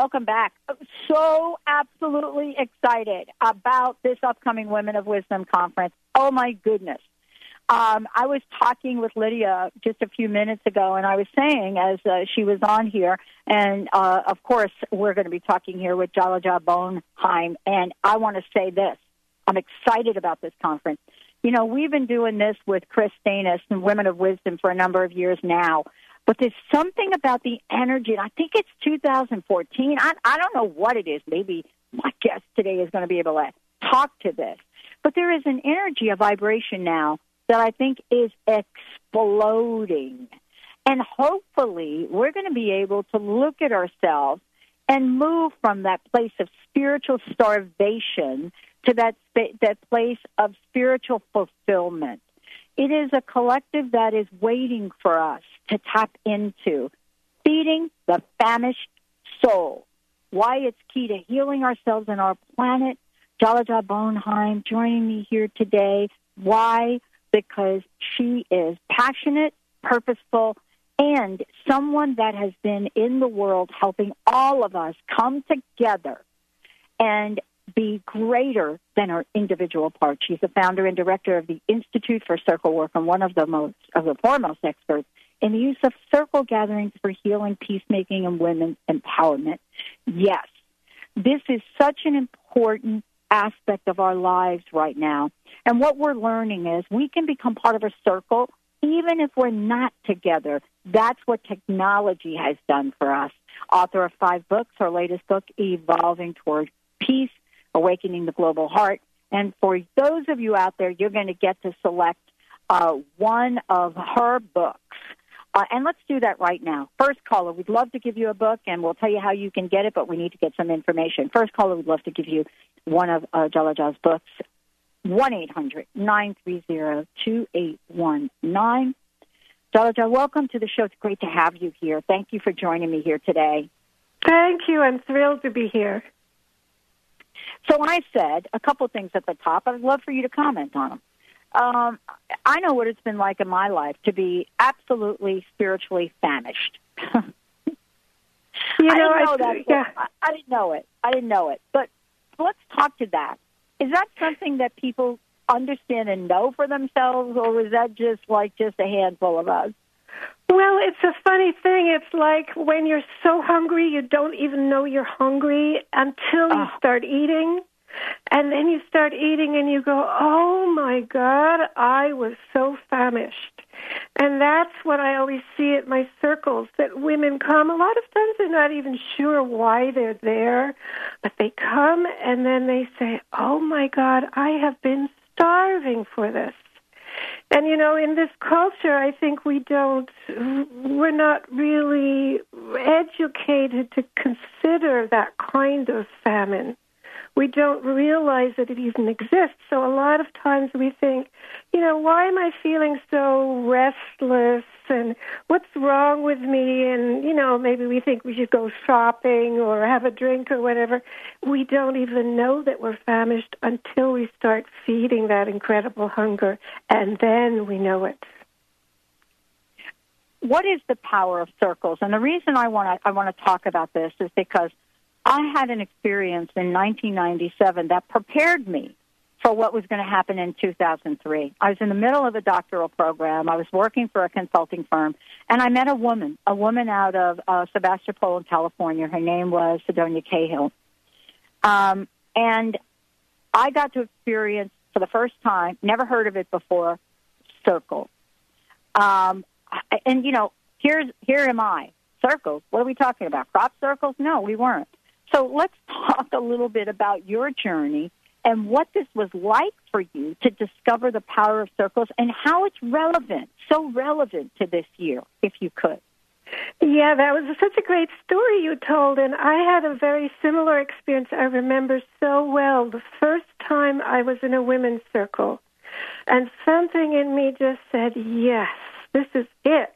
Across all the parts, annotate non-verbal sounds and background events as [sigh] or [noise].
Welcome back. So absolutely excited about this upcoming Women of Wisdom conference. Oh, my goodness. Um, I was talking with Lydia just a few minutes ago, and I was saying as uh, she was on here, and uh, of course, we're going to be talking here with Jalaja Bonheim, and I want to say this. I'm excited about this conference. You know, we've been doing this with Chris Stanis and Women of Wisdom for a number of years now. But there's something about the energy, and I think it's 2014. I, I don't know what it is. Maybe my [laughs] guest today is going to be able to talk to this. But there is an energy, a vibration now that I think is exploding. And hopefully, we're going to be able to look at ourselves and move from that place of spiritual starvation to that that place of spiritual fulfillment. It is a collective that is waiting for us to tap into, feeding the famished soul. Why it's key to healing ourselves and our planet. Jalaja Bonheim joining me here today. Why? Because she is passionate, purposeful, and someone that has been in the world helping all of us come together and be greater than our individual parts. She's the founder and director of the Institute for Circle Work and one of the most of the foremost experts in the use of circle gatherings for healing, peacemaking, and women's empowerment. Yes, this is such an important aspect of our lives right now. And what we're learning is we can become part of a circle even if we're not together. That's what technology has done for us. Author of five books, her latest book, Evolving Toward Peace, Awakening the Global Heart. And for those of you out there, you're going to get to select uh, one of her books. Uh, and let's do that right now. First caller, we'd love to give you a book, and we'll tell you how you can get it, but we need to get some information. First caller, we'd love to give you one of uh, Jalaja's books. 1 800 930 2819. Jalaja, welcome to the show. It's great to have you here. Thank you for joining me here today. Thank you. I'm thrilled to be here. So I said a couple of things at the top. I'd love for you to comment on them. Um, I know what it's been like in my life to be absolutely spiritually famished. [laughs] You I know, didn't know I, that. yeah. I, I didn't know it. I didn't know it. But let's talk to that. Is that something that people understand and know for themselves, or is that just like just a handful of us? Well, it's a funny thing. It's like when you're so hungry, you don't even know you're hungry until you Ah. start eating. And then you start eating and you go, oh my God, I was so famished. And that's what I always see at my circles that women come. A lot of times they're not even sure why they're there, but they come and then they say, oh my God, I have been starving for this. And you know, in this culture, I think we don't, we're not really educated to consider that kind of famine. We don't realize that it even exists. So a lot of times we think, you know, why am I feeling so restless and what's wrong with me? And, you know, maybe we think we should go shopping or have a drink or whatever. We don't even know that we're famished until we start feeding that incredible hunger. And then we know it. what is the power of circles? And the reason I want to I want to talk about this is because I had an experience in 1997 that prepared me for what was going to happen in 2003. I was in the middle of a doctoral program. I was working for a consulting firm, and I met a woman, a woman out of uh, Sebastopol in California. Her name was Sidonia Cahill. Um, and I got to experience for the first time, never heard of it before, circle. Um, and you know, here's here am I. Circles. What are we talking about? Crop circles? No, we weren't. So let's [laughs] talk a little bit about your journey and what this was like for you to discover the power of circles and how it's relevant, so relevant to this year, if you could. Yeah, that was such a great story you told, and I had a very similar experience. I remember so well the first time I was in a women's circle, and something in me just said, Yes, this is it.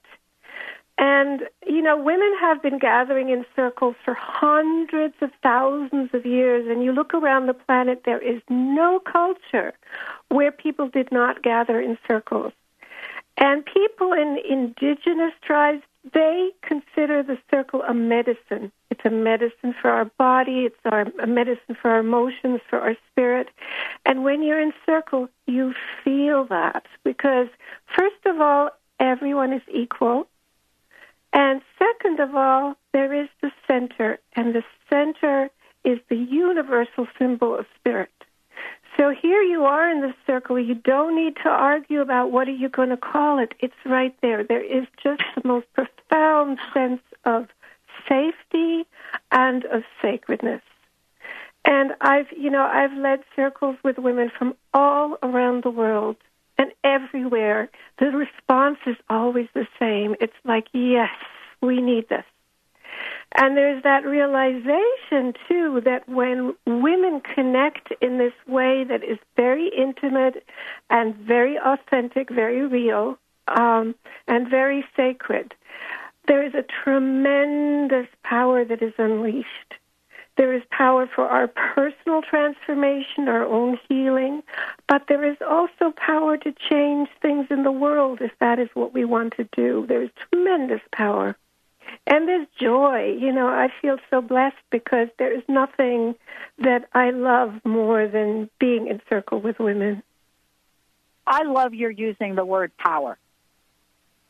And, you know, women have been gathering in circles for hundreds of thousands of years, and you look around the planet, there is no culture where people did not gather in circles. And people in indigenous tribes, they consider the circle a medicine. It's a medicine for our body, it's our, a medicine for our emotions, for our spirit. And when you're in circle, you feel that because, first of all, everyone is equal. And second of all, there is the center, and the center is the universal symbol of spirit. So here you are in the circle. You don't need to argue about what are you going to call it. It's right there. There is just the most profound sense of safety and of sacredness. And I've, you know, I've led circles with women from all around the world and everywhere. The response is always the same. It's like, yes, we need this. And there's that realization, too, that when women connect in this way that is very intimate and very authentic, very real, um, and very sacred, there is a tremendous power that is unleashed. There is power for our personal transformation, our own healing, but there is also power to change things in the world if that is what we want to do. There is tremendous power. And there's joy. You know, I feel so blessed because there is nothing that I love more than being in circle with women. I love your using the word power.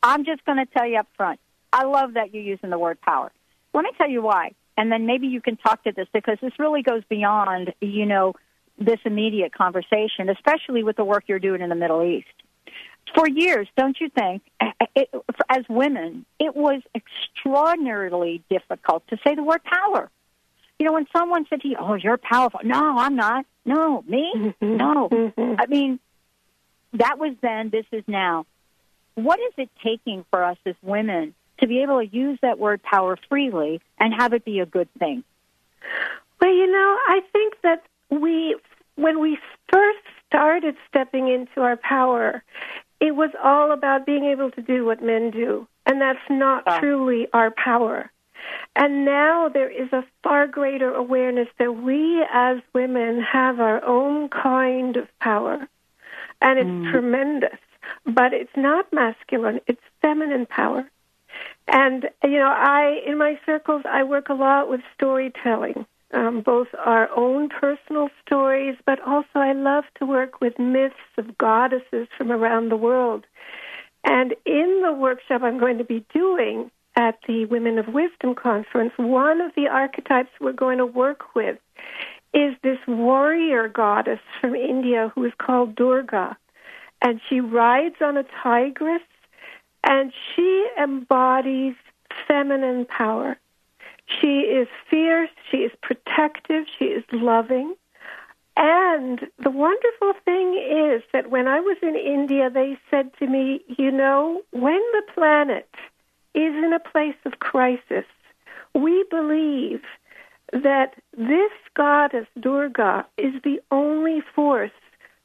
I'm just going to tell you up front. I love that you're using the word power. Let me tell you why. And then maybe you can talk to this because this really goes beyond, you know, this immediate conversation, especially with the work you're doing in the Middle East for years, don't you think, eh, eh, it, as women, it was extraordinarily difficult to say the word power. You know, when someone said to you, "Oh, you're powerful," no, I'm not. No, me, [laughs] no. I mean, that was then. This is now. What is it taking for us as women to be able to use that word power freely and have it be a good thing? Well, you know, I think that we, when we first started stepping into our power, it was all about being able to do what men do. And that's not Ah. truly our power. And now there is a far greater awareness that we as women have our own kind of power. And it's tremendous. But it's not masculine, it's feminine power. And, you know, I, in my circles, I work a lot with storytelling, um, both our own personal stories, but also I love to work with myths of goddesses from around the world. And in the workshop I'm going to be doing at the Women of Wisdom conference, one of the archetypes we're going to work with is this warrior goddess from India who is called Durga. And she rides on a tigress and she embodies feminine power. She is fierce, she is protective, she is loving. And the wonderful thing is that when I was in India, they said to me, you know, when the planet is in a place of crisis, we believe that this goddess, Durga, is the only force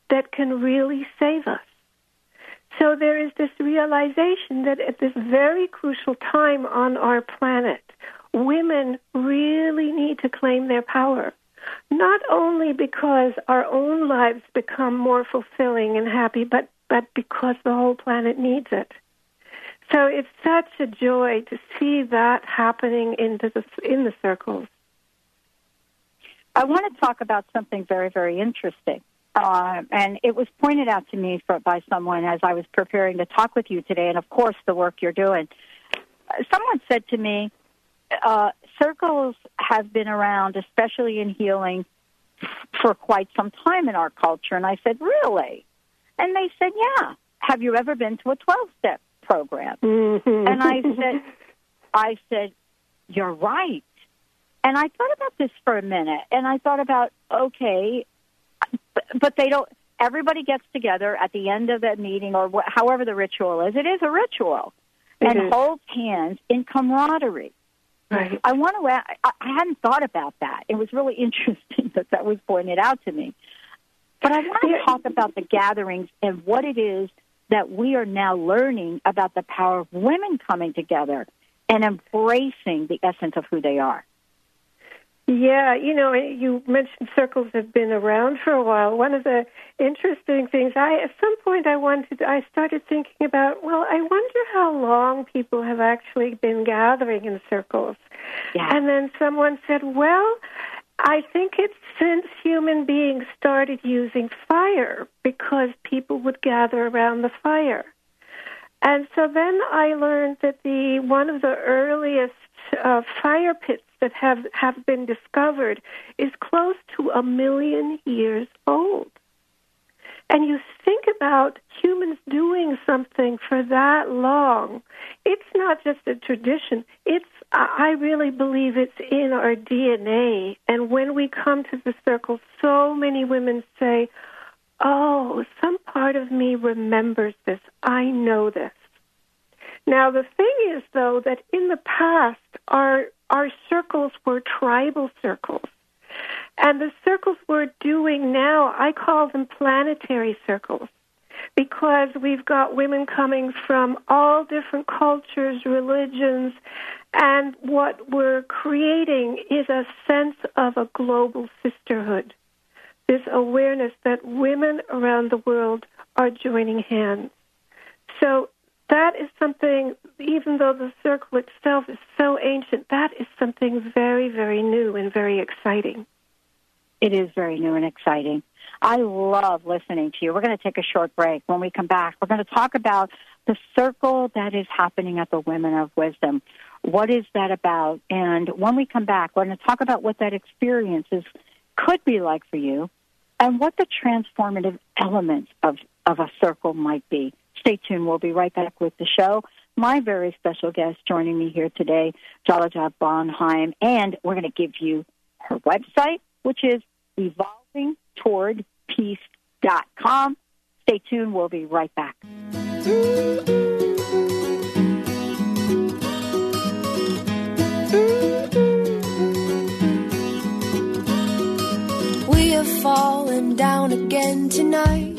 that can really save us. So there is this realization that at this very crucial time on our planet, women really need to claim their power. Not only because our own lives become more fulfilling and happy, but, but because the whole planet needs it. So it's such a joy to see that happening into the, in the circles. I want to talk about something very, very interesting. Uh, and it was pointed out to me for, by someone as I was preparing to talk with you today, and of course, the work you're doing. Uh, Someone said to me, uh, circles have been around, especially in healing, for quite some time in our culture. And I said, Really? And they said, Yeah. Have you ever been to a 12 step program? Mm-hmm. And I [laughs] said, I said, you're right. And I thought about this for a minute, and I thought about, okay, but, they don't. Everybody gets together at the end of that meeting, or wh- however the ritual is. It is a ritual, and is. holds hands in camaraderie. Right. I want to. I, I hadn't thought about that. It was really [laughs] interesting that that was pointed out to me. But I want to talk about the gatherings and what it is that we are now learning about the power of women coming together and embracing the essence of who they are. Yeah, you know, you mentioned circles have been around for a while. One of the interesting things, I at some point I wanted, I started thinking about. Well, I wonder how long people have actually been gathering in circles. Yeah. And then someone said, well, I think it's since human beings started using fire because people would gather around the fire. And so then I learned that the one of the earliest uh, fire pits that have have been discovered is close to a million years old. And you think about humans doing something for that long. It's not just a tradition. It's I really believe it's in our DNA. And when we come to the circle, so many women say, "Oh, some part of me remembers this. I know this." Now the thing is though that in the past our our circles were tribal circles. And the circles we're doing now, I call them planetary circles because we've got women coming from all different cultures, religions, and what we're creating is a sense of a global sisterhood. This awareness that women around the world are joining hands. So that is something, even though the circle itself is so ancient, that is something very, very new and very exciting. It is very new and exciting. I love listening to you. We're going to take a short break. When we come back, we're going to talk about the circle that is happening at the Women of Wisdom. What is that about? And when we come back, we're going to talk about what that experience is, could be like for you and what the transformative elements of, of a circle might be. Stay tuned. We'll be right back with the show. My very special guest joining me here today, Jalaja Bonheim, and we're going to give you her website, which is evolvingtowardpeace.com. Stay tuned. We'll be right back. We have fallen down again tonight.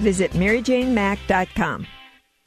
Visit maryjanemack.com.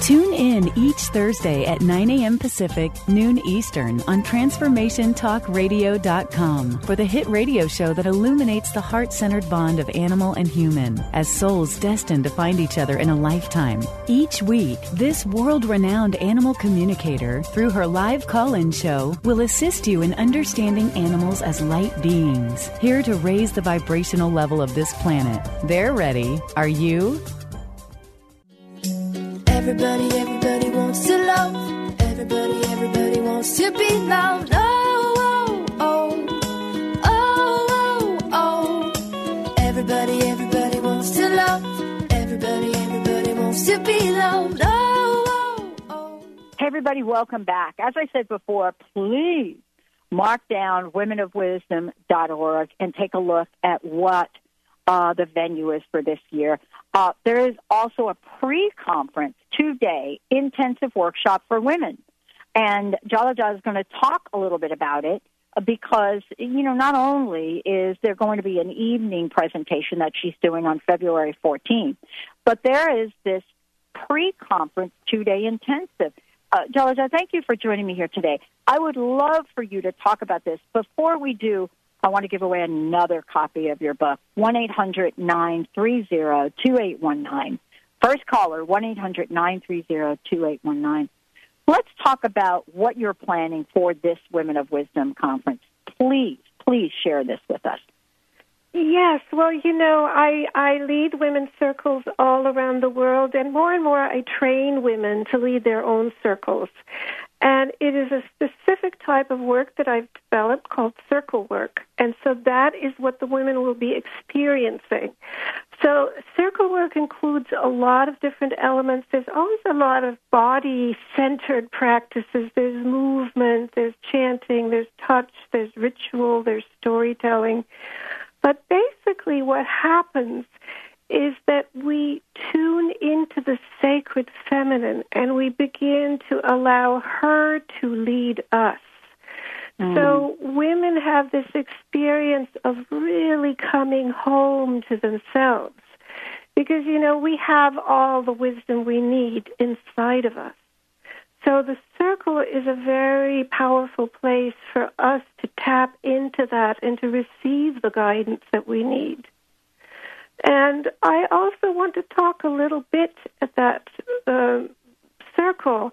Tune in each Thursday at 9 a.m. Pacific, noon Eastern on TransformationTalkRadio.com for the hit radio show that illuminates the heart centered bond of animal and human as souls destined to find each other in a lifetime. Each week, this world renowned animal communicator, through her live call in show, will assist you in understanding animals as light beings, here to raise the vibrational level of this planet. They're ready. Are you? Everybody, everybody wants to love. Everybody, everybody wants to be loved. Oh, oh, oh, oh, oh. Everybody, everybody wants to love. Everybody, everybody wants to be loved. Oh, oh, oh. Hey, everybody, welcome back. As I said before, please mark down womenofwisdom.org and take a look at what uh, the venue is for this year. Uh, there is also a pre-conference two-day intensive workshop for women, and Jalaja is going to talk a little bit about it uh, because you know not only is there going to be an evening presentation that she's doing on February 14th, but there is this pre-conference two-day intensive. Uh, Jalaja, thank you for joining me here today. I would love for you to talk about this. Before we do, I want to give away another copy of your book, 1 800 930 2819. First caller, 1 800 930 2819. Let's talk about what you're planning for this Women of Wisdom conference. Please, please share this with us. Yes, well, you know, I I lead women's circles all around the world, and more and more I train women to lead their own circles. And it is a specific type of work that I've developed called circle work. And so that is what the women will be experiencing. So circle work includes a lot of different elements. There's always a lot of body centered practices. There's movement, there's chanting, there's touch, there's ritual, there's storytelling. But basically, what happens is that we tune into the sacred feminine and we begin to allow her to lead us. Mm. So women have this experience of really coming home to themselves because, you know, we have all the wisdom we need inside of us. So the circle is a very powerful place for us to tap into that and to receive the guidance that we need. And I also want to talk a little bit at that uh, circle,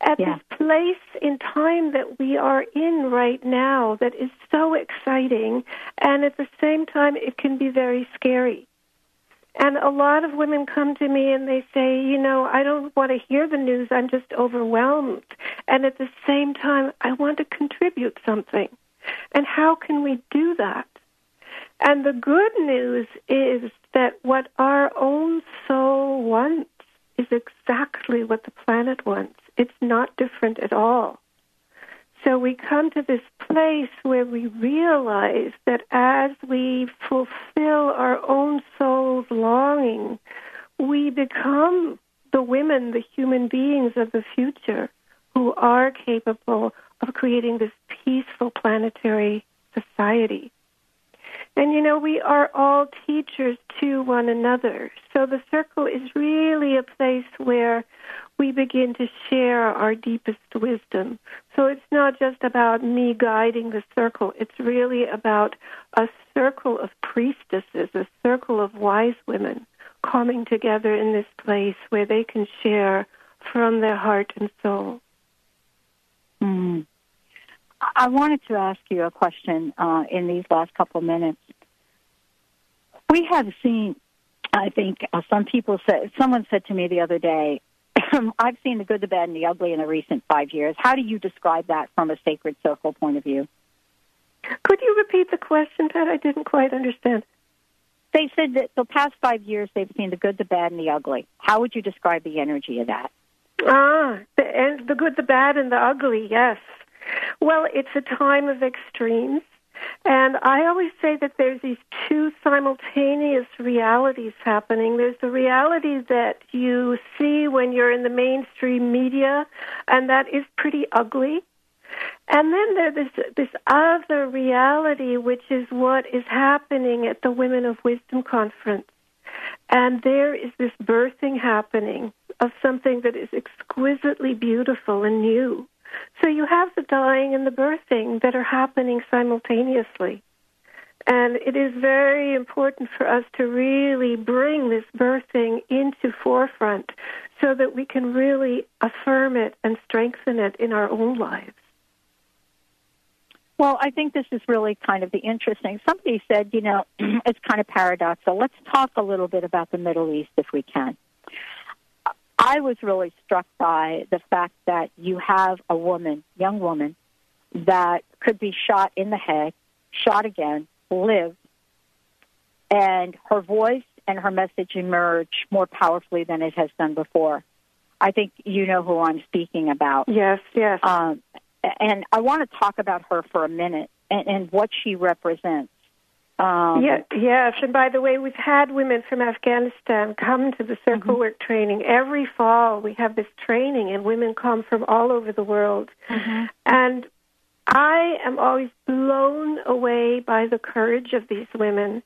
at yeah. this place in time that we are in right now that is so exciting, and at the same time, it can be very scary. And a lot of women come to me and they say, you know, I don't want to hear the news, I'm just overwhelmed. And at the same time, I want to contribute something. And how can we do that? And the good news is that what our own soul wants is exactly what the planet wants. It's not different at all. So we come to this place where we realize that as we fulfill our own soul's longing, we become the women, the human beings of the future who are capable of creating this peaceful planetary society. And you know, we are all teachers to one another. So the circle is really a place where we begin to share our deepest wisdom. So it's not just about me guiding the circle, it's really about a circle of priestesses, a circle of wise women coming together in this place where they can share from their heart and soul. Mm. I wanted to ask you a question uh, in these last couple of minutes. We have seen, I think, uh, some people said, someone said to me the other day, [clears throat] I've seen the good, the bad, and the ugly in the recent five years. How do you describe that from a sacred circle point of view? Could you repeat the question, Pat? I didn't quite understand. They said that the past five years they've seen the good, the bad, and the ugly. How would you describe the energy of that? Ah, the, and the good, the bad, and the ugly, yes. Well, it's a time of extremes. And I always say that there's these two simultaneous realities happening. There's the reality that you see when you're in the mainstream media, and that is pretty ugly. And then there's this, this other reality, which is what is happening at the Women of Wisdom conference. And there is this birthing happening of something that is exquisitely beautiful and new. So you have the dying and the birthing that are happening simultaneously. And it is very important for us to really bring this birthing into forefront so that we can really affirm it and strengthen it in our own lives. Well, I think this is really kind of the interesting. Somebody said, you know, [clears throat] it's kind of paradoxical. Let's talk a little bit about the Middle East if we can. I was really struck by the fact that you have a woman, young woman, that could be shot in the head, shot again, live, and her voice and her message emerge more powerfully than it has done before. I think you know who I'm speaking about. Yes, yes. Um, and I want to talk about her for a minute and, and what she represents. Um, yeah, yes, and by the way, we've had women from Afghanistan come to the circle Mhm. work training every fall. We have this training, and women come from all over the world. And I am always blown away by the courage of these women,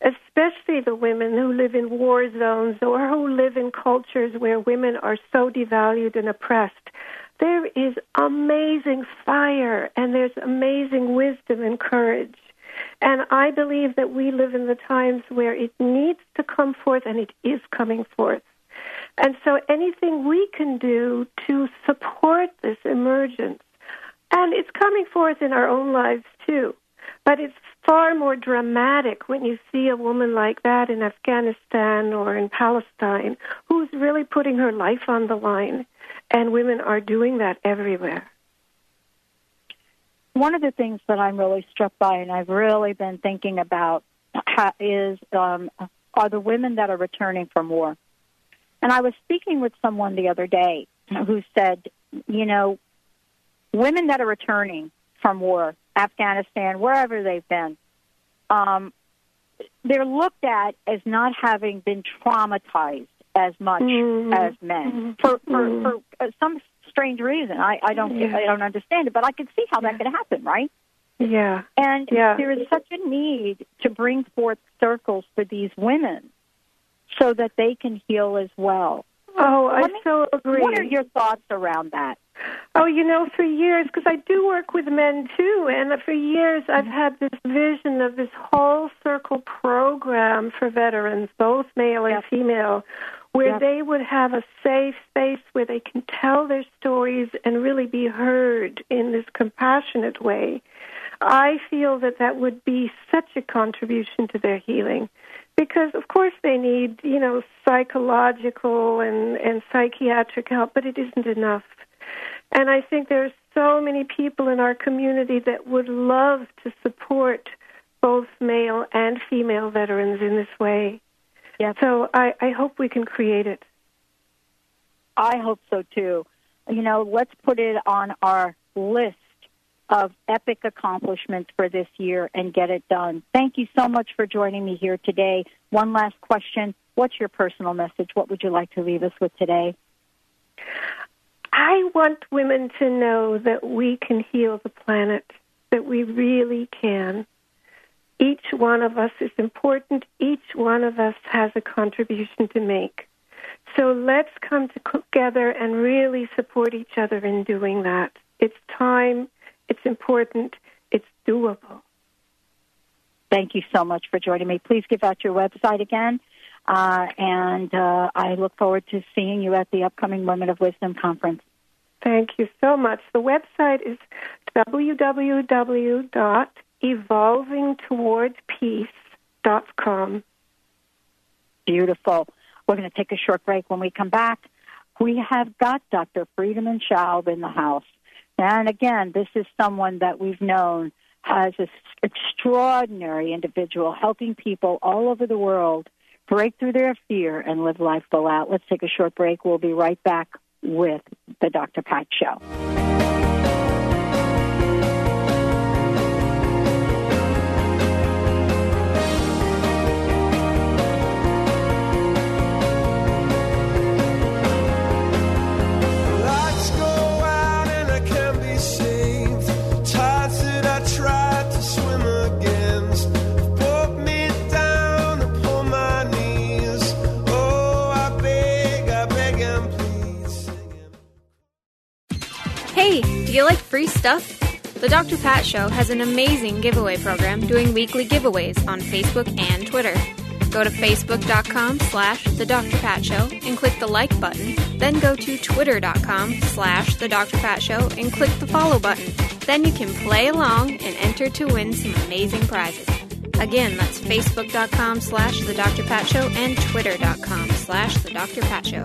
especially the women who live in war zones or who live in cultures where women are so devalued and oppressed. There is amazing fire and there's amazing wisdom and courage. And I believe that we live in the times where it needs to come forth and it is coming forth. And so anything we can do to support this emergence, and it's coming forth in our own lives too, but it's far more dramatic when you see a woman like that in Afghanistan or in Palestine who's really putting her life on the line. And women are doing that everywhere. One of the things that I'm really struck by, and I've really been thinking about, is um, are the women that are returning from war. And I was speaking with someone the other day who said, you know, women that are returning from war, Afghanistan, wherever they've been, um, they're looked at as not having been traumatized as much Mhm. as men for for, Mhm. for uh, some strange reason. I, I don't Yeah. I don't understand it, but I could see how that could happen, right? Yeah. And Yeah. there is such a need to bring forth circles for these women so that they can heal as well. Oh, I Let me- so agree. What are your thoughts around that? Oh, you know, for years, because I do work with men too, and for years I've mm-hmm. had this vision of this whole circle program for veterans, both male and Yep. female, where Yep. they would have a safe space where they can tell their stories and really be heard in this compassionate way. I feel that that would be such a contribution to their healing because of course they need you know psychological and and psychiatric help but it isn't enough and i think there's so many people in our community that would love to support both male and female veterans in this way Yeah. so i i hope we can create it I hope so too. You know, let's put it on our list of epic accomplishments for this year and get it done. Thank you so much for joining me here today. One last question. What's your personal message? What would you like to leave us with today? I want women to know that we can heal the planet, that we really can. Each one of us is important. Each one of us has a contribution to make. So let's come together and really support each other in doing that. It's time, it's important, it's doable. Thank you so much for joining me. Please give out your website again. Uh, and uh, I look forward to seeing you at the upcoming Women of Wisdom conference. Thank you so much. The website is www.evolvingtowardspeace.com. Beautiful. We're going to take a short break. When we come back, we have got Dr. Friedemann Schaub in the house. And again, this is someone that we've known as an extraordinary individual, helping people all over the world break through their fear and live life full out. Let's take a short break. We'll be right back with the Dr. Pat Show. You like free stuff? The Dr. Pat Show has an amazing giveaway program doing weekly giveaways on Facebook and Twitter. Go to facebook.com slash the Dr. Pat Show and click the like button. Then go to twitter.com slash the Dr. Pat Show and click the follow button. Then you can play along and enter to win some amazing prizes. Again, that's facebook.com slash the Dr. Pat Show and twitter.com slash the Dr. Pat Show.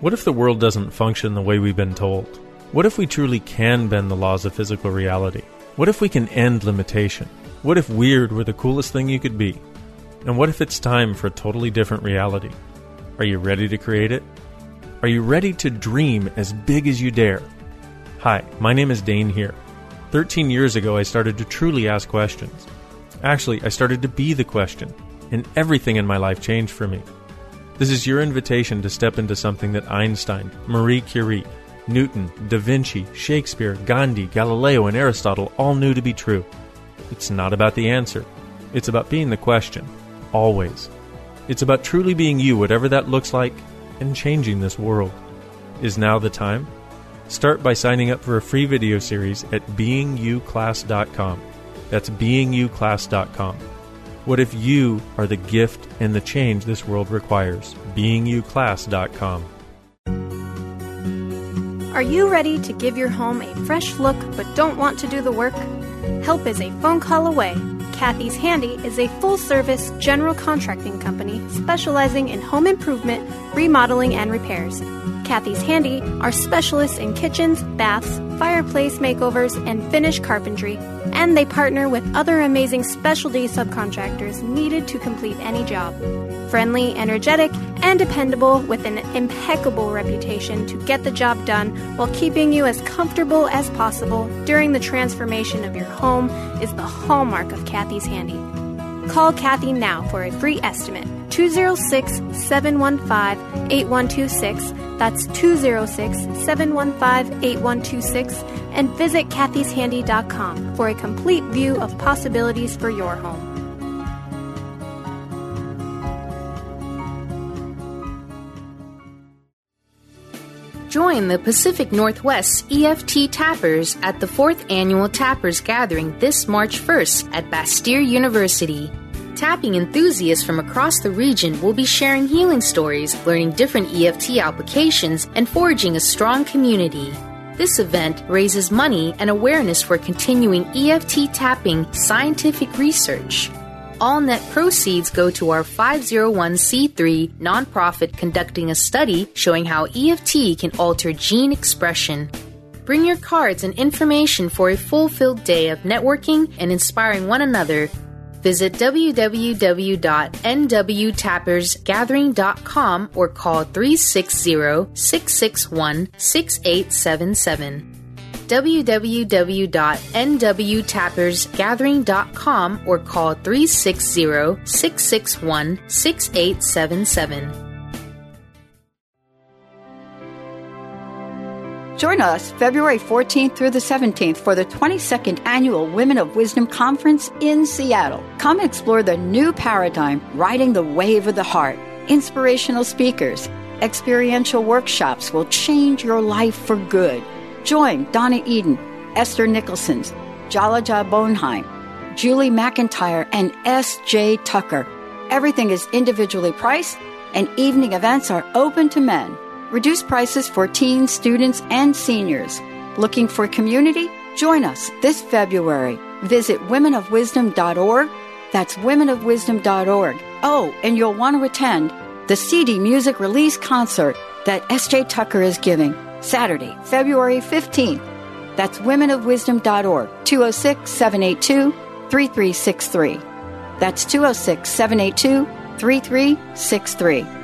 What if the world doesn't function the way we've been told? What if we truly can bend the laws of physical reality? What if we can end limitation? What if weird were the coolest thing you could be? And what if it's time for a totally different reality? Are you ready to create it? Are you ready to dream as big as you dare? Hi, my name is Dain Heer. 13 years ago, I started to truly ask questions. Actually, I started to be the question, and everything in my life changed for me. This is your invitation to step into something that Einstein, Marie Curie, Newton, Da Vinci, Shakespeare, Gandhi, Galileo, and Aristotle all knew to be true. It's not about the answer, it's about being the question, always. It's about truly being you, whatever that looks like, and changing this world. Is now the time? Start by signing up for a free video series at beinguclass.com. That's beinguclass.com. What if you are the gift and the change this world requires? beinguclass.com. Are you ready to give your home a fresh look but don't want to do the work? Help is a phone call away. Kathy's Handy is a full service general contracting company specializing in home improvement, remodeling, and repairs. Kathy's Handy are specialists in kitchens, baths, fireplace makeovers, and finish carpentry, and they partner with other amazing specialty subcontractors needed to complete any job. Friendly, energetic, and dependable with an impeccable reputation to get the job done while keeping you as comfortable as possible during the transformation of your home is the hallmark of Kathy's Handy. Call Kathy now for a free estimate 206 715 8126. That's 206 715 8126. And visit kathyshandy.com for a complete view of possibilities for your home. Join the Pacific Northwest EFT Tappers at the 4th Annual Tappers Gathering this March 1st at Bastyr University. Tapping enthusiasts from across the region will be sharing healing stories, learning different EFT applications, and forging a strong community. This event raises money and awareness for continuing EFT tapping scientific research. All net proceeds go to our 501c3 nonprofit conducting a study showing how EFT can alter gene expression. Bring your cards and information for a fulfilled day of networking and inspiring one another. Visit www.nwtappersgathering.com or call 360 661 6877 www.nwtappersgathering.com or call 360-661-6877. Join us February 14th through the 17th for the 22nd Annual Women of Wisdom Conference in Seattle. Come explore the new paradigm, riding the wave of the heart. Inspirational speakers, experiential workshops will change your life for good. Join Donna Eden, Esther Nicholson, Jalaja Bonheim, Julie McIntyre, and S.J. Tucker. Everything is individually priced, and evening events are open to men. Reduced prices for teens, students, and seniors. Looking for community? Join us this February. Visit womenofwisdom.org. That's womenofwisdom.org. Oh, and you'll want to attend the CD Music Release Concert that S.J. Tucker is giving Saturday, February 15th. That's womenofwisdom.org, 206 782 3363. That's 206 782 3363.